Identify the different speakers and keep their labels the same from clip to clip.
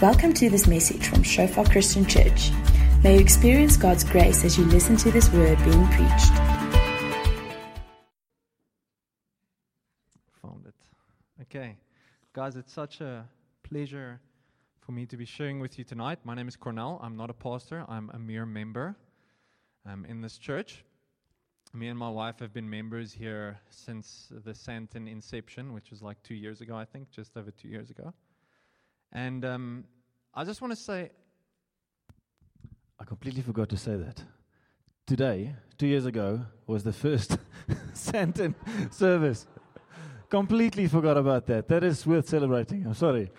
Speaker 1: Welcome to this message from Shofar Christian Church. May you experience God's grace as you listen to this word being preached.
Speaker 2: Found it. Okay. Guys, it's such a pleasure for me to be sharing with you tonight. My name is Cornel. I'm not a pastor, I'm a mere member um, in this church. Me and my wife have been members here since the Sandton inception, which was like two years ago, I think, just over two years ago. And um, I just want to say,
Speaker 3: I completely forgot to say that. Today, two years ago, was the first Sandton service. completely forgot about that. That is worth celebrating. I'm sorry.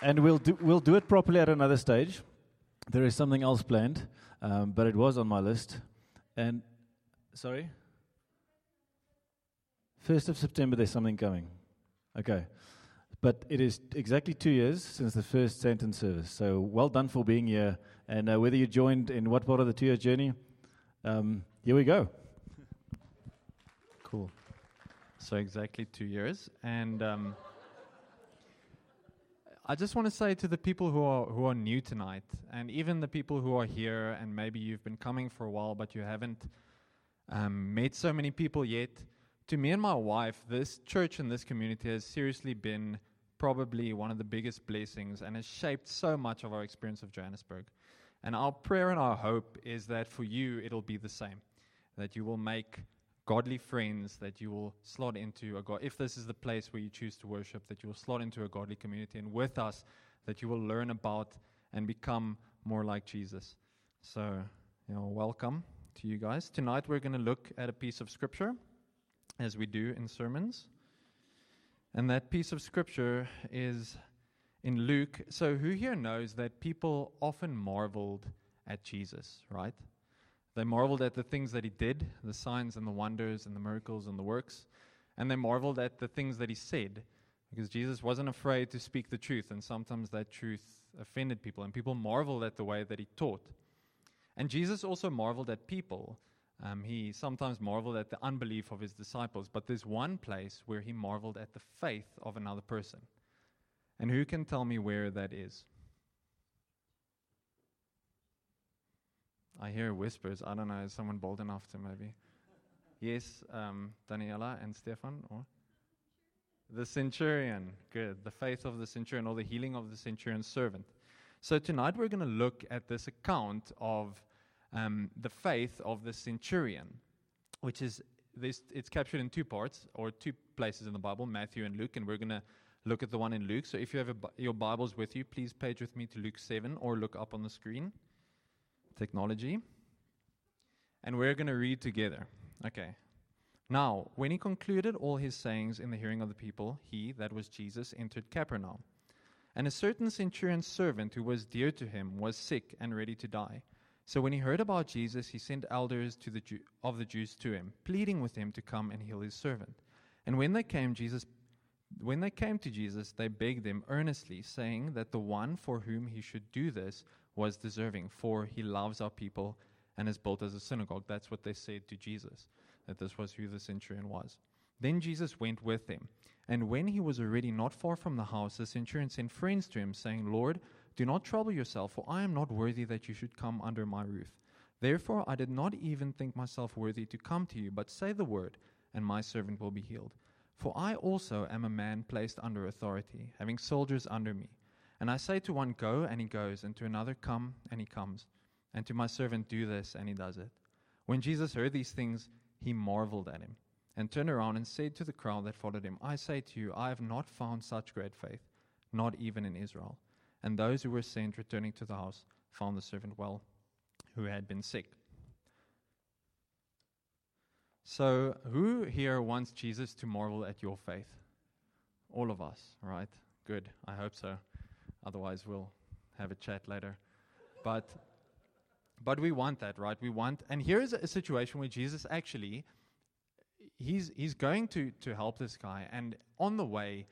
Speaker 3: And we'll do, we'll do it properly at another stage. There is something else planned, um, but it was on my list. And, sorry? 1st of September, there's something coming. Okay. But it is exactly two years since the first Sandton service. So well done for being here. And uh, whether you joined in what part of the two year journey, um, here we go.
Speaker 2: Cool. So exactly two years, and um, I just want to say to the people who are who are new tonight, and even the people who are here, and maybe you've been coming for a while, but you haven't um, met so many people yet. To me and my wife, this church and this community has seriously been probably one of the biggest blessings, and has shaped so much of our experience of Johannesburg. And our prayer and our hope is that for you it'll be the same, that you will make godly friends that you will slot into a God. If this is the place where you choose to worship, that you will slot into a godly community, and with us, that you will learn about and become more like Jesus. So, you know, welcome to you guys. Tonight we're going to look at a piece of scripture, as we do in sermons, and that piece of scripture is in Luke. So, who here knows that people often marveled at Jesus, right? They marveled at the things that he did, the signs and the wonders and the miracles and the works. And they marveled at the things that he said, because Jesus wasn't afraid to speak the truth, and sometimes that truth offended people, and people marveled at the way that he taught. And Jesus also marveled at people. Um, he sometimes marveled at the unbelief of his disciples, but there's one place where he marveled at the faith of another person. And who can tell me where that is? I hear whispers. I don't know. Is someone bold enough to maybe? yes, um, Daniela and Stefan, or the centurion. Good. The faith of the centurion, or the healing of the centurion's servant. So tonight we're going to look at this account of um, the faith of the centurion, which is this. It's captured in two parts or two places in the Bible, Matthew and Luke, and we're going to look at the one in Luke. So if you have your Bibles with you, please page with me to Luke seven or look up on the screen technology. And we're going to read together. Okay. Now, when he concluded all his sayings in the hearing of the people, he, that was Jesus, entered Capernaum. And a certain centurion's servant who was dear to him was sick and ready to die. So when he heard about Jesus, he sent elders the Jew- of the Jews to him, pleading with him to come and heal his servant. And when they came, Jesus when they came to Jesus, they begged him earnestly, saying that the one for whom he should do this was deserving, for he loves our people and is built as a synagogue. That's what they said to Jesus, that this was who the centurion was. Then Jesus went with them. And when he was already not far from the house, the centurion sent friends to him, saying, Lord, do not trouble yourself, for I am not worthy that you should come under my roof. Therefore I did not even think myself worthy to come to you, but say the word, and my servant will be healed. For I also am a man placed under authority, having soldiers under me. And I say to one, Go, and he goes, and to another, Come, and he comes, and to my servant, Do this, and he does it. When Jesus heard these things, he marveled at him, and turned around and said to the crowd that followed him, I say to you, I have not found such great faith, not even in Israel. And those who were sent, returning to the house, found the servant well, who had been sick. So, who here wants Jesus to marvel at your faith? All of us, right? Good. I hope so. Otherwise, we'll have a chat later. But but we want that, right? We want and here is a, a situation where Jesus actually he's he's going to to help this guy and on the way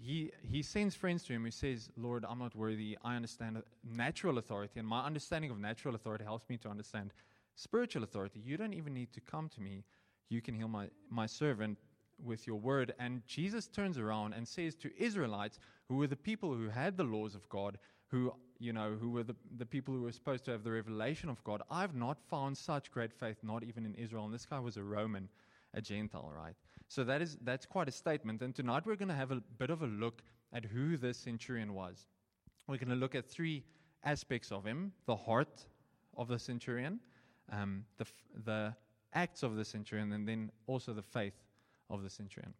Speaker 2: he he sends friends to him who says, "Lord, I'm not worthy. I understand natural authority and my understanding of natural authority helps me to understand spiritual authority. You don't even need to come to me. You can heal my my servant with your word. And Jesus turns around and says to Israelites, who were the people who had the laws of God, who, you know, who were the, the people who were supposed to have the revelation of God, I've not found such great faith, not even in Israel. And this guy was a Roman, a Gentile, right? So that is, that's quite a statement. And tonight we're going to have a bit of a look at who this centurion was. We're going to look at three aspects of him the heart of the centurion, um, the, the acts of the centurion, and then also the faith of the centurion.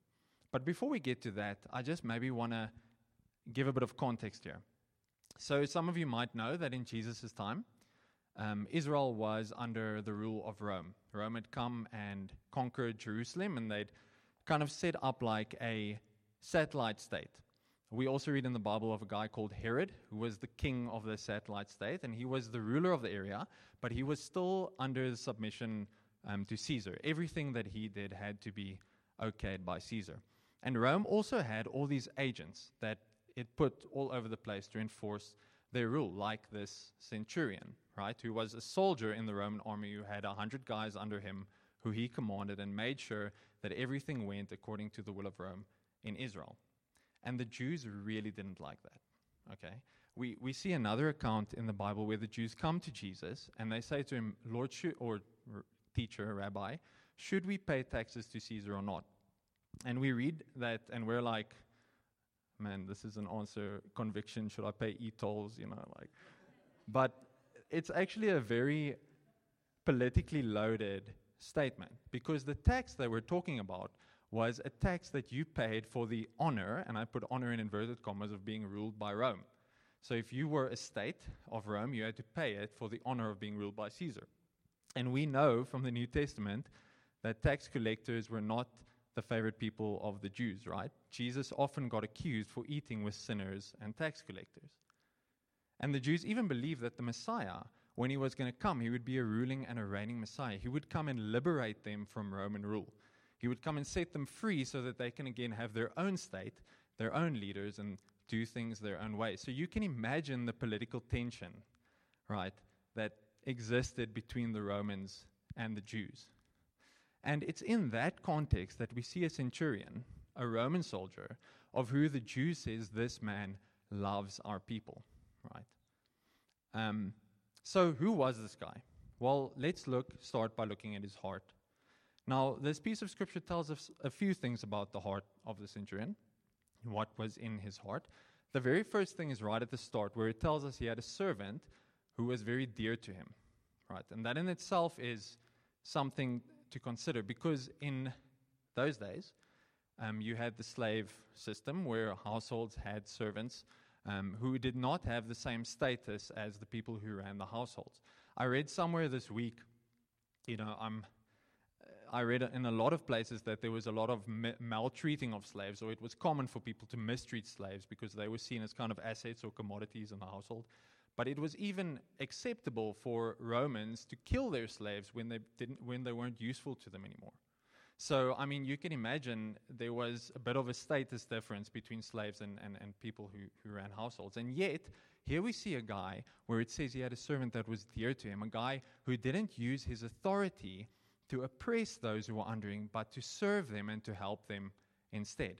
Speaker 2: But before we get to that, I just maybe want to give a bit of context here. So, some of you might know that in Jesus' time, um, Israel was under the rule of Rome. Rome had come and conquered Jerusalem, and they'd kind of set up like a satellite state. We also read in the Bible of a guy called Herod, who was the king of the satellite state, and he was the ruler of the area, but he was still under submission um, to Caesar. Everything that he did had to be okayed by Caesar. And Rome also had all these agents that it put all over the place to enforce their rule, like this centurion, right, who was a soldier in the Roman army who had a hundred guys under him who he commanded and made sure that everything went according to the will of Rome in Israel. And the Jews really didn't like that. Okay? We, we see another account in the Bible where the Jews come to Jesus and they say to him, Lord, or teacher, rabbi, should we pay taxes to Caesar or not? And we read that and we're like, man, this is an answer conviction. Should I pay e tolls? You know, like, but it's actually a very politically loaded statement because the tax that we're talking about was a tax that you paid for the honor, and I put honor in inverted commas, of being ruled by Rome. So if you were a state of Rome, you had to pay it for the honor of being ruled by Caesar. And we know from the New Testament that tax collectors were not the favorite people of the Jews, right? Jesus often got accused for eating with sinners and tax collectors. And the Jews even believed that the Messiah, when he was going to come, he would be a ruling and a reigning Messiah. He would come and liberate them from Roman rule. He would come and set them free so that they can again have their own state, their own leaders, and do things their own way. So you can imagine the political tension, right, that existed between the Romans and the Jews. And it's in that context that we see a centurion, a Roman soldier, of who the Jew says this man loves our people, right? Um, so, who was this guy? Well, let's look, start by looking at his heart. Now, this piece of scripture tells us a few things about the heart of the centurion, what was in his heart. The very first thing is right at the start, where it tells us he had a servant who was very dear to him, right? And that in itself is something to consider because in those days, um, you had the slave system where households had servants um, who did not have the same status as the people who ran the households. I read somewhere this week, you know, I'm. I read in a lot of places that there was a lot of ma- maltreating of slaves, or it was common for people to mistreat slaves because they were seen as kind of assets or commodities in the household. But it was even acceptable for Romans to kill their slaves when they, didn't, when they weren't useful to them anymore. So, I mean, you can imagine there was a bit of a status difference between slaves and, and, and people who, who ran households. And yet, here we see a guy where it says he had a servant that was dear to him, a guy who didn't use his authority to oppress those who were under him, but to serve them and to help them instead.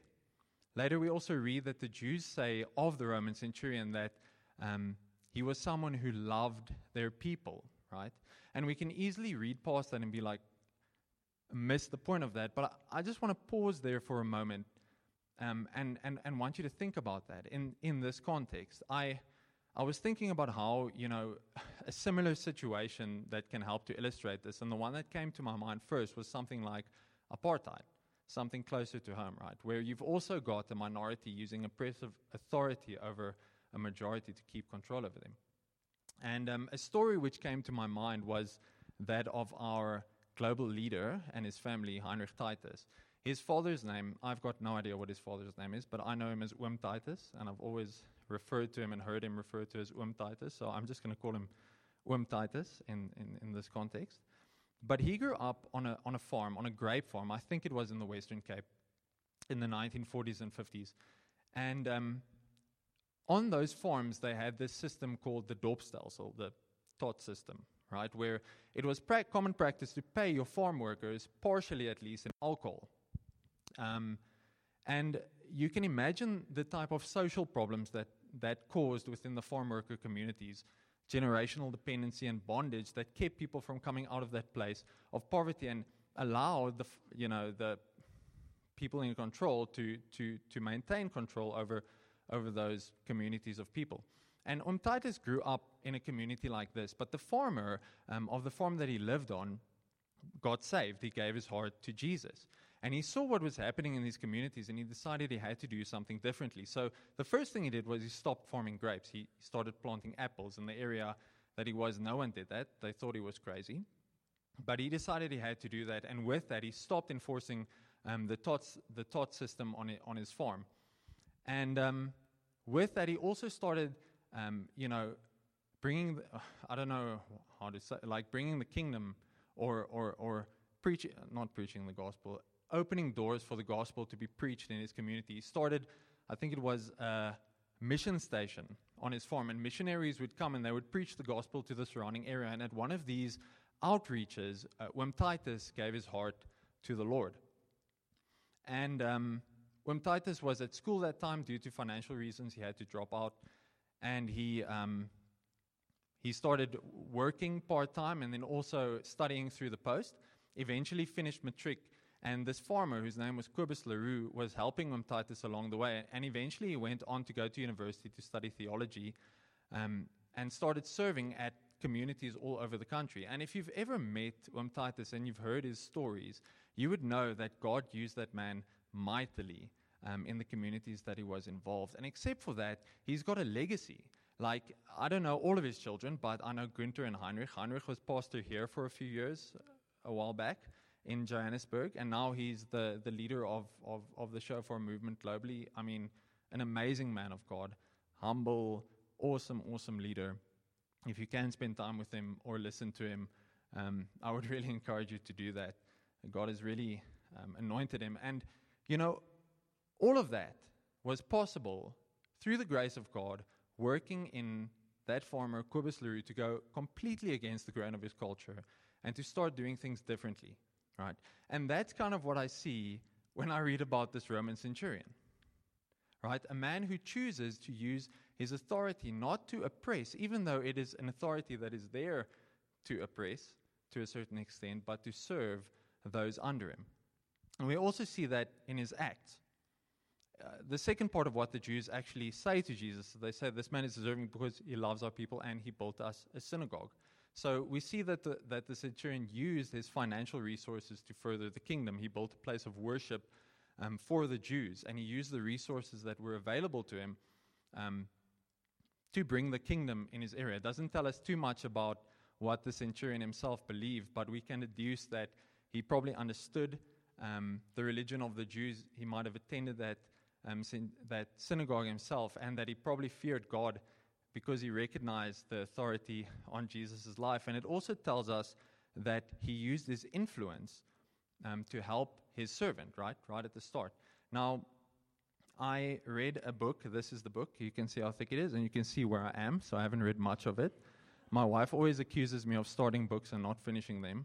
Speaker 2: Later, we also read that the Jews say of the Roman centurion that um, he was someone who loved their people, right? And we can easily read past that and be like, miss the point of that. But I, just want to pause there for a moment um, and, and, and want you to think about that in, in this context. I, I was thinking about how, you know, a similar situation that can help to illustrate this. And the one that came to my mind first was something like apartheid, something closer to home, right? Where you've also got a minority using oppressive authority over a majority to keep control over them. And um, a story which came to my mind was that of our global leader and his family, Heinrich Titus. His father's name, I've got no idea what his father's name is, but I know him as Oom Titus, and I've always referred to him and heard him referred to as Oom Titus, so I'm just going to call him Oom Titus in, in, in this context. But he grew up on a, on a farm, on a grape farm, I think it was in the Western Cape in the 1940s and 50s. And um, on those farms, they had this system called the Dopstelsel, the tot system, right? Where it was pra- common practice to pay your farm workers, partially at least, in alcohol. Um, and you can imagine the type of social problems that that caused within the farm worker communities generational dependency and bondage that kept people from coming out of that place of poverty and allowed the you know the people in control to to to maintain control over over those communities of people. And Oom grew up in a community like this, but the farmer um, of the farm that he lived on got saved. He gave his heart to Jesus. And he saw what was happening in these communities and he decided he had to do something differently. So the first thing he did was he stopped farming grapes. He started planting apples in the area that he was. No one did that. They thought he was crazy. But he decided he had to do that. And with that, he stopped enforcing um, the, TOTS, the TOT system on, it, on his farm. And um, with that, he also started, um, you know, bringing, the, I don't know how to say, like bringing the kingdom or, or, or preaching, not preaching the gospel, opening doors for the gospel to be preached in his community. He started, I think it was a mission station on his farm, and missionaries would come and they would preach the gospel to the surrounding area. And at one of these outreaches, uh, Titus gave his heart to the Lord. And um, Titus was at school that time due to financial reasons. He had to drop out, and he um, he started working part time and then also studying through the post. Eventually finished matric, and this farmer, whose name was Cobus Leroux, was helping Oom Titus along the way. And eventually he went on to go to university to study theology, um, and started serving at communities all over the country. And if you've ever met Oom Titus and you've heard his stories, you would know that God used that man mightily um, in the communities that he was involved. And except for that, he's got a legacy. Like, I don't know all of his children, but I know Gunther and Heinrich. Heinrich was pastor here for a few years, a while back in Johannesburg, and now he's the, the leader of, of, of the Shofar movement globally. I mean, an amazing man of God, humble, awesome, awesome leader. If you can spend time with him or listen to him, um, I would really encourage you to do that. God has really um, anointed him. And, you know, all of that was possible through the grace of God working in that farmer, Cobus Leroux, to go completely against the grain of his culture and to start doing things differently, right? And that's kind of what I see when I read about this Roman centurion, right? A man who chooses to use his authority not to oppress, even though it is an authority that is there to oppress to a certain extent, but to serve those under him. And we also see that in his acts. Uh, the second part of what the Jews actually say to Jesus, they say, This man is deserving because he loves our people and he built us a synagogue. So we see that the, that the centurion used his financial resources to further the kingdom. He built a place of worship um, for the Jews, and he used the resources that were available to him um, to bring the kingdom in his area. It doesn't tell us too much about what the centurion himself believed, but we can deduce that he probably understood um, the religion of the Jews. He might have attended that, um, syn- that synagogue himself, and that he probably feared God because he recognized the authority on Jesus' life. And it also tells us that he used his influence um, to help his servant, right? Right at the start. Now, I read a book. This is the book. You can see how thick it is, and you can see where I am, so I haven't read much of it. My wife always accuses me of starting books and not finishing them.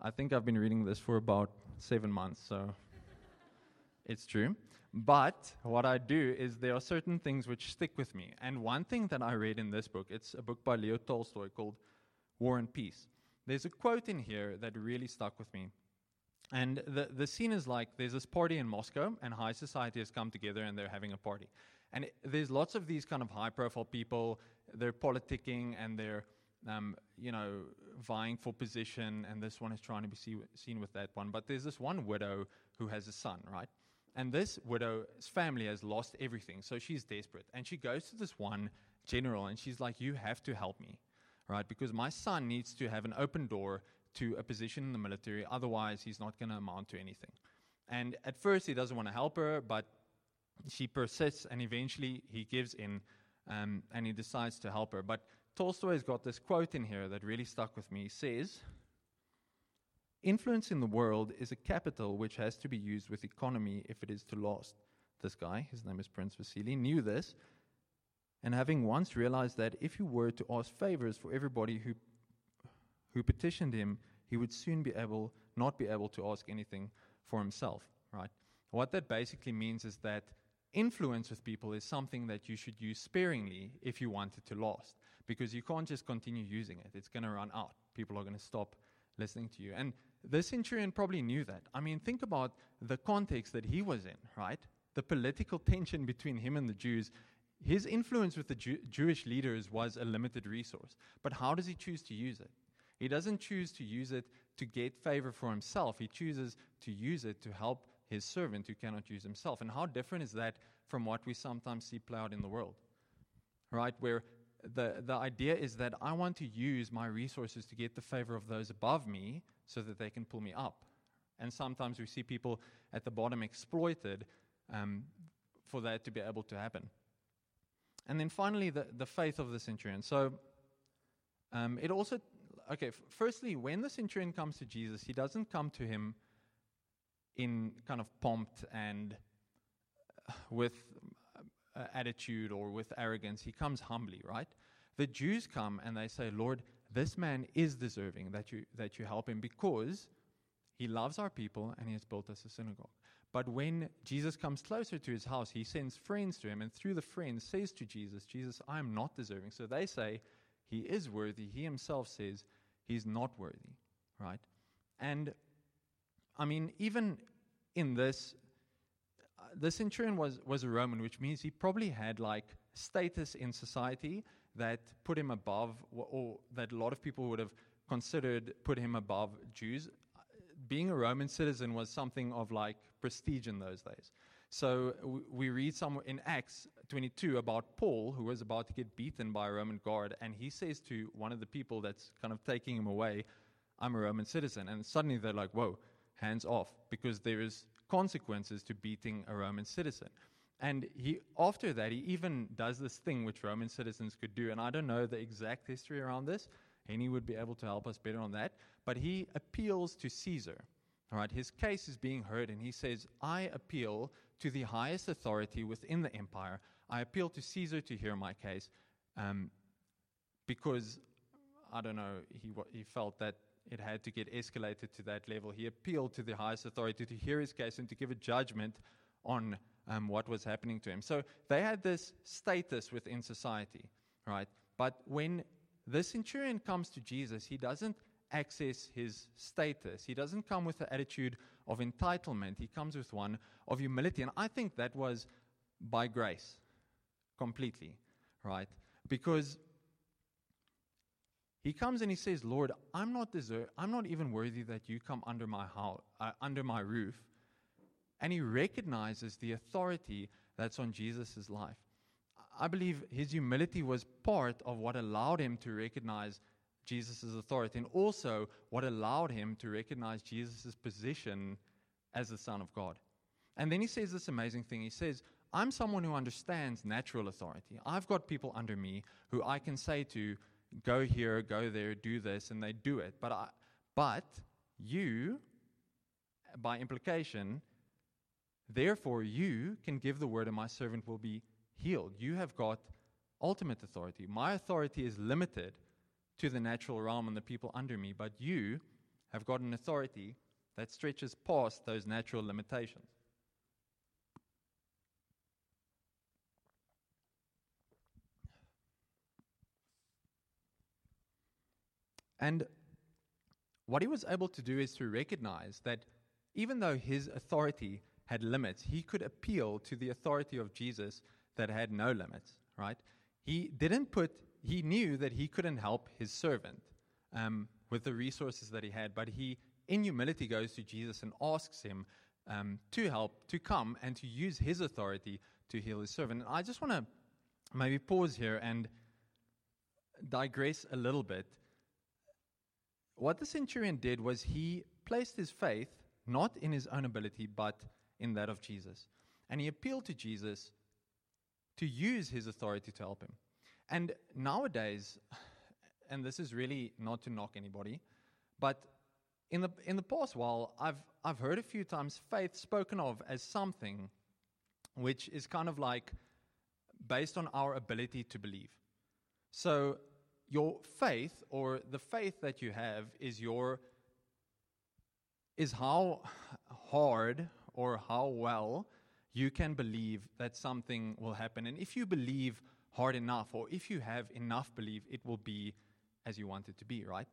Speaker 2: I think I've been reading this for about seven months, so it's true. But what I do is there are certain things which stick with me. And one thing that I read in this book, it's a book by Leo Tolstoy called War and Peace. There's a quote in here that really stuck with me. And the, the scene is like there's this party in Moscow, and high society has come together and they're having a party. And it, there's lots of these kind of high profile people, they're politicking and they're, um, you know, vying for position, and this one is trying to be see, seen with that one. But there's this one widow who has a son, right? And this widow's family has lost everything, so she's desperate. And she goes to this one general and she's like, You have to help me, right? Because my son needs to have an open door to a position in the military, otherwise, he's not going to amount to anything. And at first, he doesn't want to help her, but she persists, and eventually, he gives in um, and he decides to help her. But Tolstoy's got this quote in here that really stuck with me. He says, Influence in the world is a capital which has to be used with economy if it is to last. This guy, his name is Prince Vasily, knew this, and having once realized that if he were to ask favors for everybody who, who petitioned him, he would soon be able, not be able to ask anything for himself, right? What that basically means is that influence with people is something that you should use sparingly if you want it to last, because you can't just continue using it. It's going to run out. People are going to stop listening to you. And the centurion probably knew that. I mean, think about the context that he was in, right? The political tension between him and the Jews. His influence with the Jew- Jewish leaders was a limited resource. But how does he choose to use it? He doesn't choose to use it to get favor for himself. He chooses to use it to help his servant who cannot use himself. And how different is that from what we sometimes see play out in the world? Right? Where the, the idea is that I want to use my resources to get the favor of those above me so that they can pull me up. And sometimes we see people at the bottom exploited um, for that to be able to happen. And then finally, the, the faith of the centurion. So um, it also, okay, f- firstly, when the centurion comes to Jesus, he doesn't come to him in kind of pumped and uh, with uh, attitude or with arrogance. He comes humbly, right? The Jews come and they say, Lord, this man is deserving that you, that you help him because he loves our people and he has built us a synagogue. But when Jesus comes closer to his house, he sends friends to him, and through the friends says to Jesus, Jesus, I am not deserving. So they say, He is worthy. He himself says, He's not worthy, right? And I mean, even in this, uh, the centurion was, was a Roman, which means he probably had like status in society that put him above, or, or that a lot of people would have considered put him above Jews. Uh, Being a Roman citizen was something of like prestige in those days. So we read somewhere in Acts 22 about Paul, who was about to get beaten by a Roman guard, and he says to one of the people that's kind of taking him away, I'm a Roman citizen. And suddenly they're like, whoa, hands off, because there is consequences to beating a Roman citizen. And he, after that, he even does this thing which Roman citizens could do. And I don't know the exact history around this. Henny would be able to help us better on that. But he appeals to Caesar. All right, his case is being heard, and he says, I appeal to the highest authority within the empire. I appeal to Caesar to hear my case um, because, I don't know, he, he felt that it had to get escalated to that level. He appealed to the highest authority to hear his case and to give a judgment on um, what was happening to him. So they had this status within society, right? But when the centurion comes to Jesus, he doesn't access his status. He doesn't come with the attitude of entitlement. He comes with one of humility. And I think that was by grace, completely, right? Because he comes and he says, Lord, I'm not deserve, I'm not even worthy that you come under my house, uh, under my roof. And he recognizes the authority that's on Jesus' life. I believe his humility was part of what allowed him to recognize Jesus' authority and also what allowed him to recognize Jesus' position as the Son of God. And then he says this amazing thing. He says, I'm someone who understands natural authority. I've got people under me who I can say to, go here, go there, do this, and they do it. But, I, but you, by implication, therefore you can give the word, and my servant will be healed. You have got ultimate authority. My authority is limited to the natural realm and the people under me, but you have got an authority that stretches past those natural limitations. And what he was able to do is to recognize that even though his authority had limits, he could appeal to the authority of Jesus that had no limits, right? He didn't put, he knew that he couldn't help his servant um, with the resources that he had, but he, in humility, goes to Jesus and asks him um, to help, to come, and to use his authority to heal his servant. And I just want to maybe pause here and digress a little bit what the centurion did was he placed his faith not in his own ability, but in that of Jesus. And he appealed to Jesus to use his authority to help him. And nowadays, and this is really not to knock anybody, but in the, in the past while, I've, I've heard a few times faith spoken of as something which is kind of like based on our ability to believe. So your faith or the faith that you have is your is how hard or how well you can believe that something will happen. And if you believe hard enough, or if you have enough belief, it will be as you want it to be, right?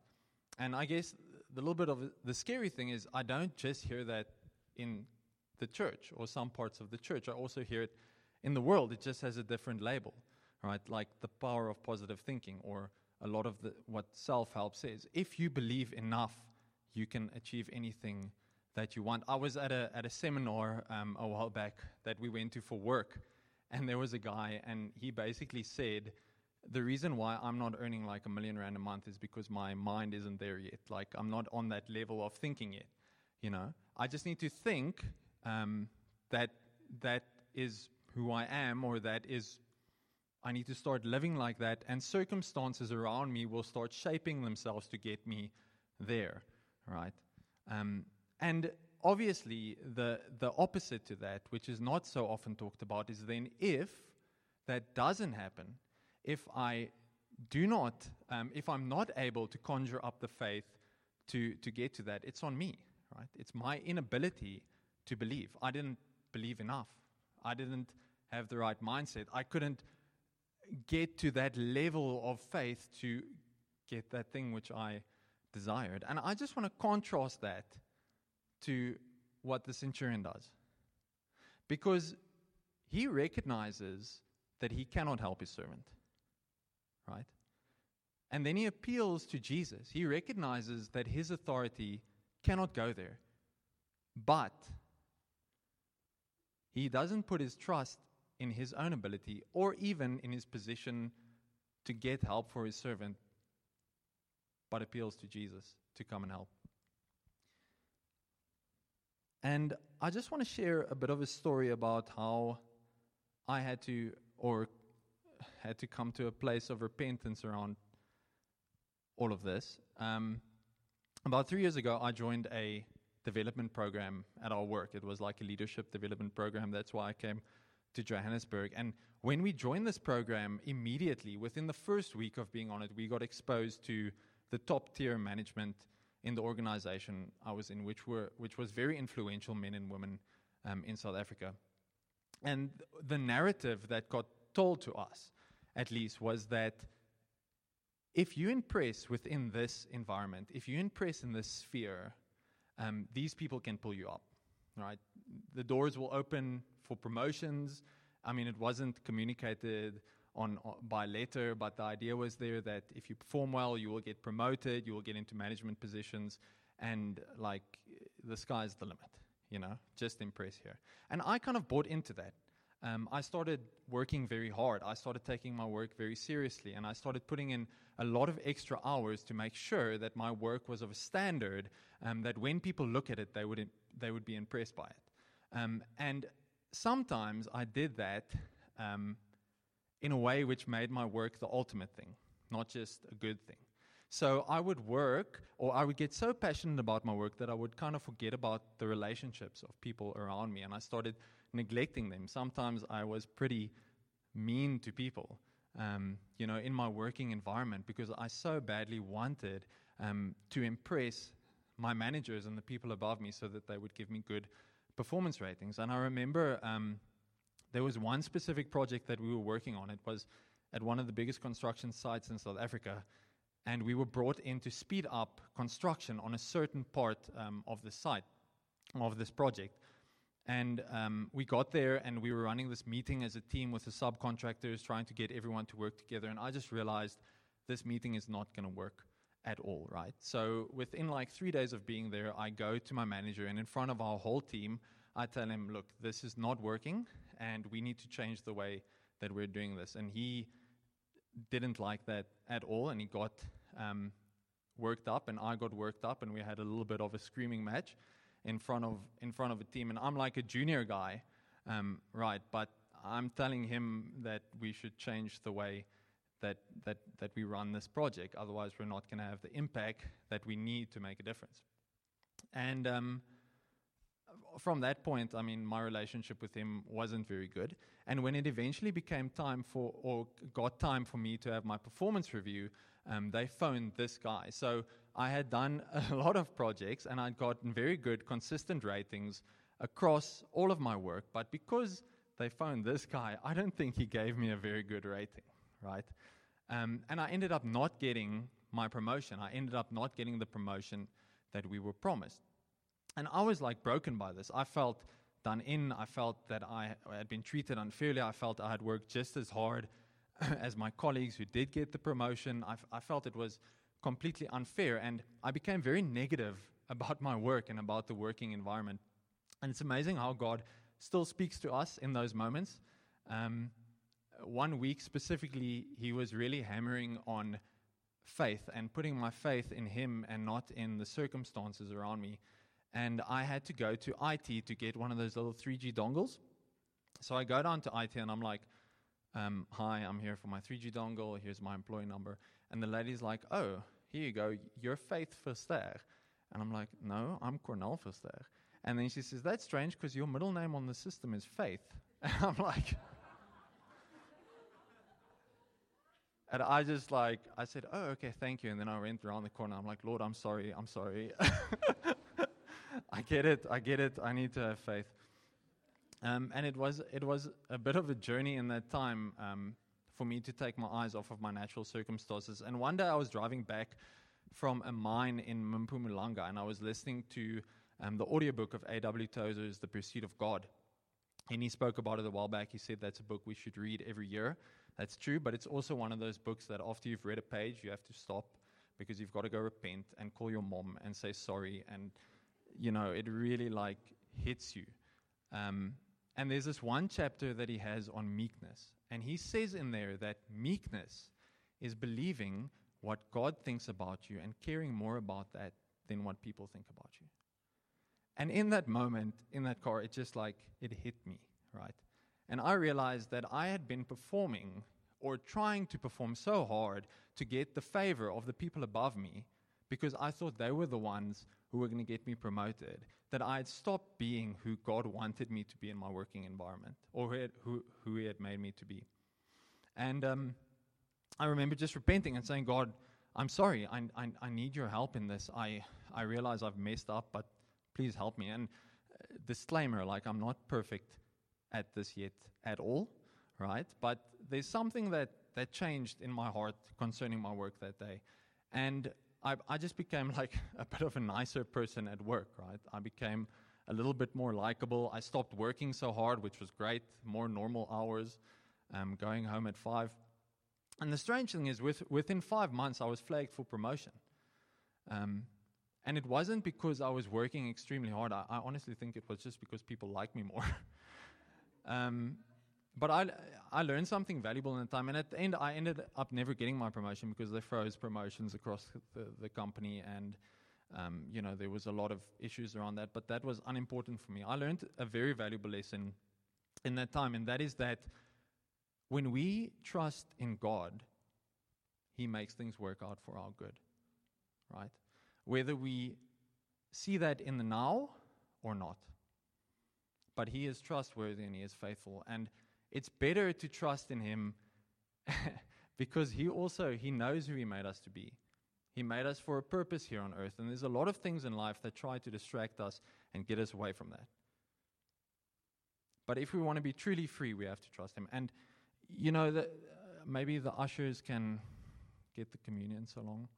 Speaker 2: And I guess the little bit of the scary thing is I don't just hear that in the church or some parts of the church. I also hear it in the world. It just has a different label, right? Like the power of positive thinking or a lot of the, what self help says. If you believe enough, you can achieve anything that you want. I was at a, at a seminar um, a while back that we went to for work, and there was a guy, and he basically said, the reason why I'm not earning like a million rand a month is because my mind isn't there yet. Like, I'm not on that level of thinking yet. You know, I just need to think um, that that is who I am, or that is I need to start living like that, and circumstances around me will start shaping themselves to get me there, right? Um, and obviously, the, the opposite to that, which is not so often talked about, is then if that doesn't happen, if I do not, um, if I'm not able to conjure up the faith to, to get to that, it's on me, right? It's my inability to believe. I didn't believe enough. I didn't have the right mindset. I couldn't get to that level of faith to get that thing which I desired. And I just want to contrast that to what the centurion does. Because he recognizes that he cannot help his servant, right? And then he appeals to Jesus. He recognizes that his authority cannot go there. But he doesn't put his trust in his own ability or even in his position to get help for his servant, but appeals to Jesus to come and help. And I just want to share a bit of a story about how I had to, or had to come to a place of repentance around all of this. Um, about three years ago, I joined a development program at our work. It was like a leadership development program. That's why I came to Johannesburg. And when we joined this program, immediately, within the first week of being on it, we got exposed to the top tier management in the organization I was in, which, were, which was very influential men and women um, in South Africa. And the narrative that got told to us, at least, was that if you impress within this environment, if you impress in this sphere, um, these people can pull you up, right? The doors will open for promotions. I mean, it wasn't communicated on, on, by letter, but the idea was there that if you perform well, you will get promoted, you will get into management positions, and like the sky's the limit. You know, just impress here. And I kind of bought into that. Um, I started working very hard. I started taking my work very seriously, and I started putting in a lot of extra hours to make sure that my work was of a standard um, that when people look at it, they would they would be impressed by it. Um, and sometimes I did that um, in a way which made my work the ultimate thing, not just a good thing. So I would work, or I would get so passionate about my work that I would kind of forget about the relationships of people around me, and I started neglecting them. Sometimes I was pretty mean to people, um, you know, in my working environment because I so badly wanted um, to impress my managers and the people above me so that they would give me good performance ratings. And I remember um, there was one specific project that we were working on. It was at one of the biggest construction sites in South Africa. And we were brought in to speed up construction on a certain part um, of the site, of this project. And um, we got there and we were running this meeting as a team with the subcontractors, trying to get everyone to work together. And I just realized this meeting is not going to work at all, right? So within like three days of being there, I go to my manager and in front of our whole team, I tell him, look, this is not working and we need to change the way that we're doing this. And he didn't like that at all and he got um, worked up and I got worked up and we had a little bit of a screaming match in front of, in front of a team. And I'm like a junior guy, um, right? But I'm telling him that we should change the way that, that, we run this project. Otherwise, we're not going to have the impact that we need to make a difference. And um, from that point, I mean, my relationship with him wasn't very good. And when it eventually became time for, or got time for me to have my performance review, um, they phoned this guy. So I had done a lot of projects and I'd gotten very good, consistent ratings across all of my work. But because they phoned this guy, I don't think he gave me a very good rating, right? Um, and I ended up not getting my promotion. I ended up not getting the promotion that we were promised. And I was like broken by this. I felt done in. I felt that I had been treated unfairly. I felt I had worked just as hard as my colleagues who did get the promotion. I, f- I felt it was completely unfair. And I became very negative about my work and about the working environment. And it's amazing how God still speaks to us in those moments. Um, one week specifically, he was really hammering on faith and putting my faith in him and not in the circumstances around me. And I had to go to IT to get one of those little 3G dongles. So I go down to IT and I'm like, um, Hi, I'm here for my 3G dongle. Here's my employee number. And the lady's like, Oh, here you go. You're Faith Verster. And I'm like, No, I'm Cornel Verster. And then she says, That's strange because your middle name on the system is Faith. And I'm like, And I just like, I said, oh, okay, thank you. And then I went around the corner. I'm like, Lord, I'm sorry. I'm sorry. I get it. I get it. I need to have faith. Um, and it was, it was a bit of a journey in that time um, for me to take my eyes off of my natural circumstances. And one day I was driving back from a mine in Mpumalanga and I was listening to um, the audiobook of A.W. Tozer's The Pursuit of God. And he spoke about it a while back. He said that's a book we should read every year. That's true, but it's also one of those books that after you've read a page, you have to stop because you've got to go repent and call your mom and say sorry. And, you know, it really like hits you. Um, and there's this one chapter that he has on meekness. And he says in there that meekness is believing what God thinks about you and caring more about that than what people think about you. And in that moment, in that car, it just like, it hit me, right? And I realized that I had been performing or trying to perform so hard to get the favor of the people above me because I thought they were the ones who were going to get me promoted, that I had stopped being who God wanted me to be in my working environment or who, who, who He had made me to be. And um, I remember just repenting and saying, God, I'm sorry, I, I, I, need your help in this. I, I realize I've messed up, but please help me. And uh, disclaimer like, I'm not perfect at this yet at all, right? But there's something that, that changed in my heart concerning my work that day. And I, I just became like a bit of a nicer person at work, right? I became a little bit more likable. I stopped working so hard, which was great, more normal hours, um, going home at five. And the strange thing is, with, within five months, I was flagged for promotion. Um, and it wasn't because I was working extremely hard. I, I honestly think it was just because people like me more. Um, but I, I learned something valuable in the time. And at the end, I ended up never getting my promotion because they froze promotions across the, the company. And, um, you know, there was a lot of issues around that. But that was unimportant for me. I learned a very valuable lesson in that time. And that is that when we trust in God, He makes things work out for our good. Right? Whether we see that in the now or not but he is trustworthy and he is faithful. And it's better to trust in him because he also he knows who he made us to be. He made us for a purpose here on earth, and there's a lot of things in life that try to distract us and get us away from that. But if we want to be truly free, we have to trust him. And you know that uh, maybe the ushers can get the communion so long.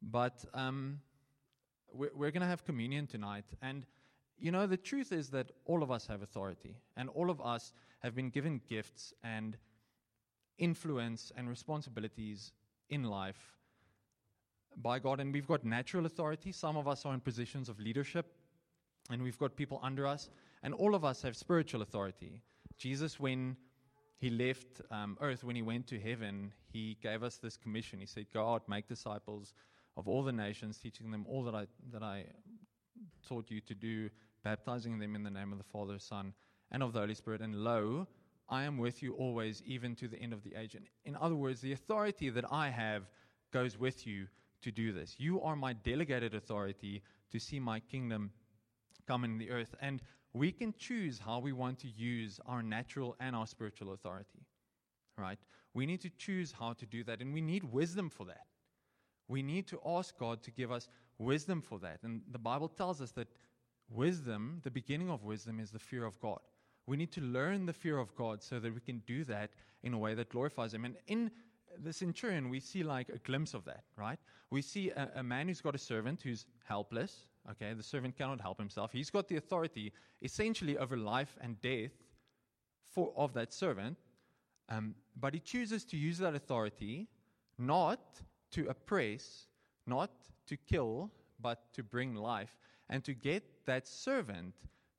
Speaker 2: But um, we're, we're going to have communion tonight, and you know, the truth is that all of us have authority, and all of us have been given gifts and influence and responsibilities in life by God. And we've got natural authority. Some of us are in positions of leadership, and we've got people under us. And all of us have spiritual authority. Jesus, when he left um, earth, when he went to heaven, he gave us this commission. He said, Go out, make disciples of all the nations, teaching them all that I, that I taught you to do baptizing them in the name of the Father, Son, and of the Holy Spirit. And lo, I am with you always, even to the end of the age. And in other words, the authority that I have goes with you to do this. You are my delegated authority to see my kingdom come in the earth. And we can choose how we want to use our natural and our spiritual authority. Right? We need to choose how to do that, and we need wisdom for that. We need to ask God to give us wisdom for that. And the Bible tells us that wisdom, the beginning of wisdom, is the fear of God. We need to learn the fear of God so that we can do that in a way that glorifies Him. And in the centurion, we see like a glimpse of that, right? We see a, a man who's got a servant who's helpless. Okay, the servant cannot help himself. He's got the authority essentially over life and death for, of that servant, um, but he chooses to use that authority not to oppress, not to kill, but to bring life and to get that servant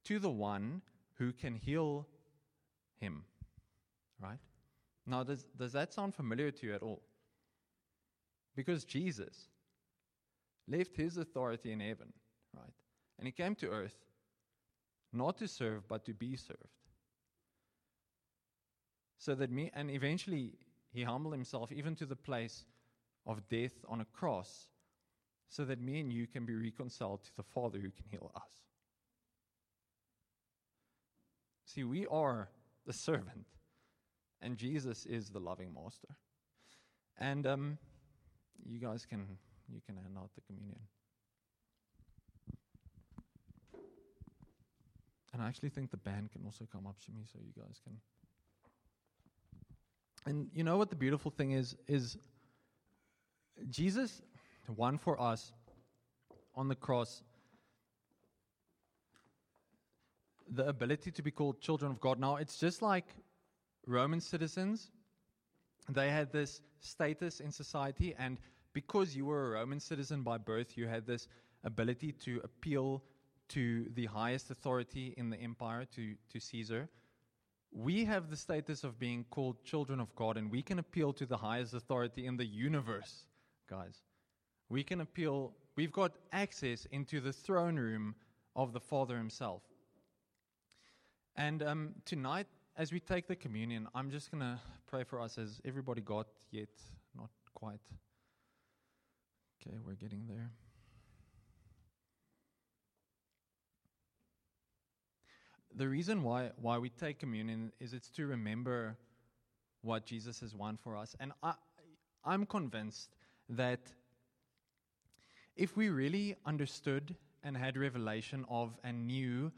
Speaker 2: to the one who can heal him. Right? Now, does, does that sound familiar to you at all? Because Jesus left his authority in heaven, right? And he came to earth not to serve, but to be served. So that me, and eventually he humbled himself even to the place of death on a cross, so that me and you can be reconciled to the Father who can heal us. See, we are the servant, and Jesus is the loving master. And um, you guys can you can hand out the communion. And I actually think the band can also come up to me, so you guys can. And you know what the beautiful thing is is Jesus won for us on the cross the ability to be called children of God. Now, it's just like Roman citizens, they had this status in society, and because you were a Roman citizen by birth, you had this ability to appeal to the highest authority in the empire, to, to Caesar. We have the status of being called children of God, and we can appeal to the highest authority in the universe, guys. We can appeal, we've got access into the throne room of the Father Himself. And um, tonight, as we take the communion, I'm just going to pray for us as everybody got, yet not quite. Okay, we're getting there. The reason why, why we take communion is it's to remember what Jesus has won for us. And I, I'm convinced that if we really understood and had revelation of and knew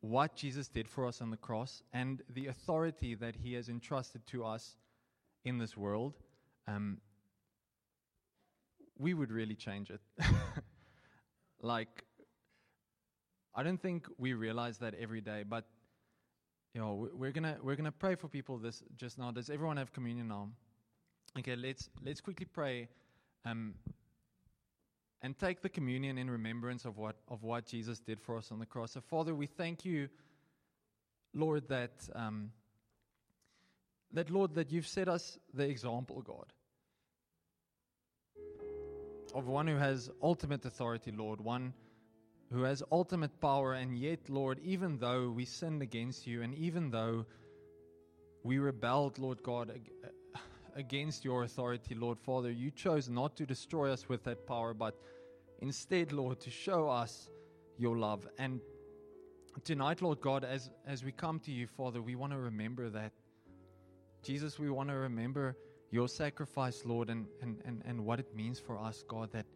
Speaker 2: what Jesus did for us on the cross and the authority that he has entrusted to us in this world, um, we would really change it. like, I don't think we realize that every day, but you know, we're gonna we're gonna pray for people this just now. Does everyone have communion now? Okay, let's let's quickly pray. Um, and take the communion in remembrance of what, of what Jesus did for us on the cross. So, Father, we thank you, Lord, that, um, that, Lord, that you've set us the example, God, of one who has ultimate authority, Lord, one who has ultimate power, and yet, Lord, even though we sinned against you, and even though we rebelled, Lord God, against your authority, Lord Father. You chose not to destroy us with that power, but instead, Lord, to show us your love. And tonight, Lord God, as, as we come to you, Father, we want to remember that. Jesus, we want to remember your sacrifice, Lord, and, and, and, and what it means for us, God, that,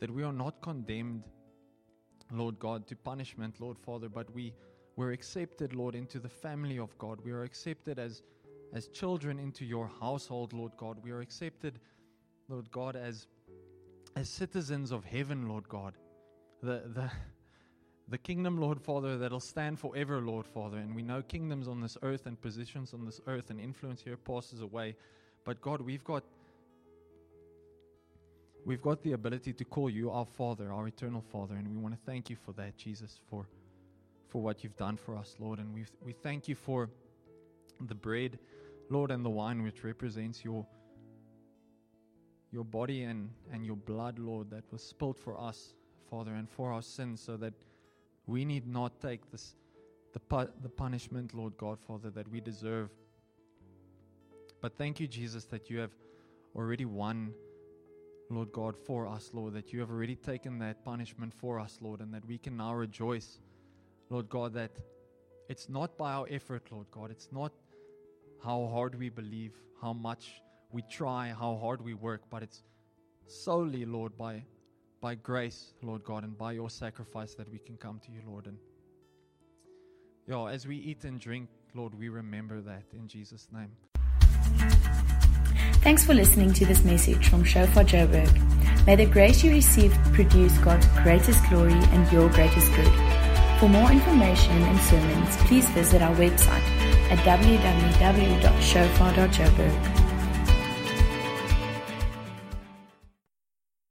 Speaker 2: that we are not condemned, Lord God, to punishment, Lord Father, but we, we're accepted, Lord, into the family of God. We are accepted as as children into your household, Lord God. We are accepted, Lord God, as, as citizens of heaven, Lord God. The, the, the kingdom, Lord Father, that'll stand forever, Lord Father. And we know kingdoms on this earth and positions on this earth and influence here passes away. But God, we've got we've got the ability to call you our Father, our eternal Father, and we want to thank you for that, Jesus, for for what you've done for us, Lord. And we we thank you for the bread Lord, and the wine which represents your your body and, and your blood, Lord, that was spilled for us, Father, and for our sins, so that we need not take this the pu- the punishment, Lord God, Father, that we deserve. But thank you, Jesus, that you have already won, Lord God, for us, Lord, that you have already taken that punishment for us, Lord, and that we can now rejoice, Lord God, that it's not by our effort, Lord God, it's not how hard we believe, how much we try, how hard we work, but it's solely, Lord, by, by grace, Lord God, and by your sacrifice that we can come to you, Lord. And yeah, as we eat and drink, Lord, we remember that in Jesus' name.
Speaker 1: Thanks for listening to this message from Shofar Joburg. May the grace you receive produce God's greatest glory and your greatest good. For more information and sermons, please visit our website at www.shofar.joburg.